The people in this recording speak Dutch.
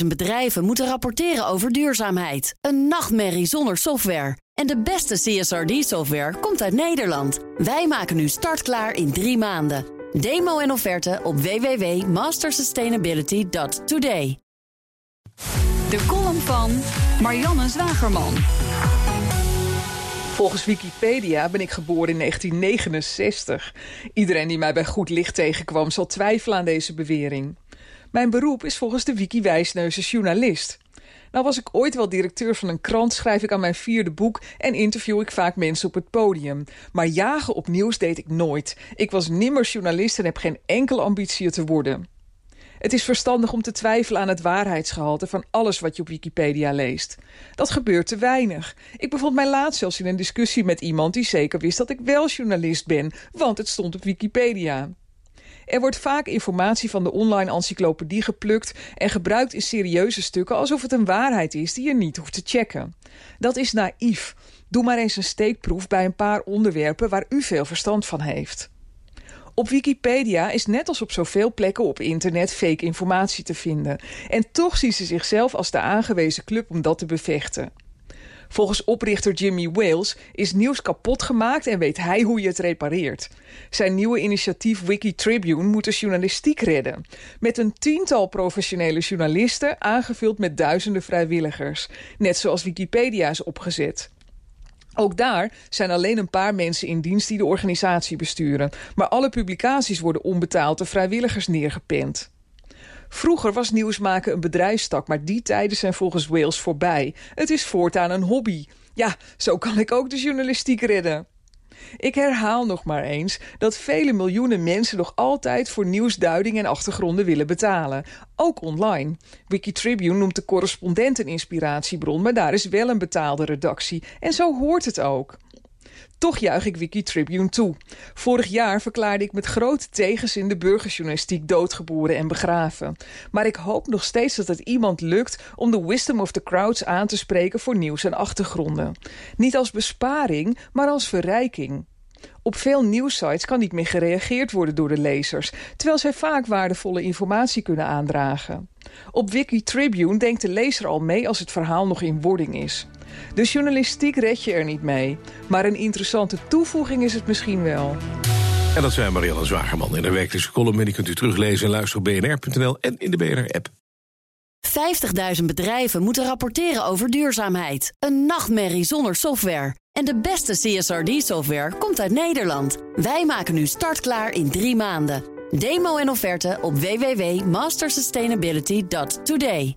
50.000 bedrijven moeten rapporteren over duurzaamheid. Een nachtmerrie zonder software. En de beste CSRD-software komt uit Nederland. Wij maken nu startklaar in drie maanden. Demo en offerte op www.mastersustainability.today. De column van Marianne Zwagerman. Volgens Wikipedia ben ik geboren in 1969. Iedereen die mij bij goed licht tegenkwam zal twijfelen aan deze bewering. Mijn beroep is volgens de Wiki Wijsneuze journalist. Nou was ik ooit wel directeur van een krant, schrijf ik aan mijn vierde boek en interview ik vaak mensen op het podium. Maar jagen op nieuws deed ik nooit. Ik was nimmer journalist en heb geen enkele ambitie te worden. Het is verstandig om te twijfelen aan het waarheidsgehalte van alles wat je op Wikipedia leest. Dat gebeurt te weinig. Ik bevond mij laatst zelfs in een discussie met iemand die zeker wist dat ik wel journalist ben, want het stond op Wikipedia. Er wordt vaak informatie van de online encyclopedie geplukt en gebruikt in serieuze stukken alsof het een waarheid is die je niet hoeft te checken. Dat is naïef. Doe maar eens een steekproef bij een paar onderwerpen waar u veel verstand van heeft. Op Wikipedia is net als op zoveel plekken op internet fake informatie te vinden. En toch ziet ze zichzelf als de aangewezen club om dat te bevechten. Volgens oprichter Jimmy Wales is nieuws kapot gemaakt en weet hij hoe je het repareert. Zijn nieuwe initiatief Wiki Tribune moet de journalistiek redden. Met een tiental professionele journalisten, aangevuld met duizenden vrijwilligers. Net zoals Wikipedia is opgezet. Ook daar zijn alleen een paar mensen in dienst die de organisatie besturen. Maar alle publicaties worden onbetaald door vrijwilligers neergepend. Vroeger was nieuwsmaken een bedrijfstak, maar die tijden zijn volgens Wales voorbij. Het is voortaan een hobby. Ja, zo kan ik ook de journalistiek redden. Ik herhaal nog maar eens dat vele miljoenen mensen nog altijd voor nieuwsduiding en achtergronden willen betalen. Ook online. Wikitribune noemt de correspondent een inspiratiebron, maar daar is wel een betaalde redactie. En zo hoort het ook. Toch juich ik Wikitribune toe. Vorig jaar verklaarde ik met grote tegenzin de burgerjournalistiek doodgeboren en begraven. Maar ik hoop nog steeds dat het iemand lukt om de wisdom of the crowds aan te spreken voor nieuws en achtergronden. Niet als besparing, maar als verrijking. Op veel nieuwsites kan niet meer gereageerd worden door de lezers, terwijl zij vaak waardevolle informatie kunnen aandragen. Op Wikitribune denkt de lezer al mee als het verhaal nog in wording is. De journalistiek red je er niet mee. Maar een interessante toevoeging is het misschien wel. En dat zijn Marianne Zwagerman in de wekelijkse column. En die kunt u teruglezen en luisteren op bnr.nl en in de BNR-app. 50.000 bedrijven moeten rapporteren over duurzaamheid. Een nachtmerrie zonder software. En de beste CSRD-software komt uit Nederland. Wij maken nu startklaar in drie maanden. Demo en offerte op www.mastersustainability.today.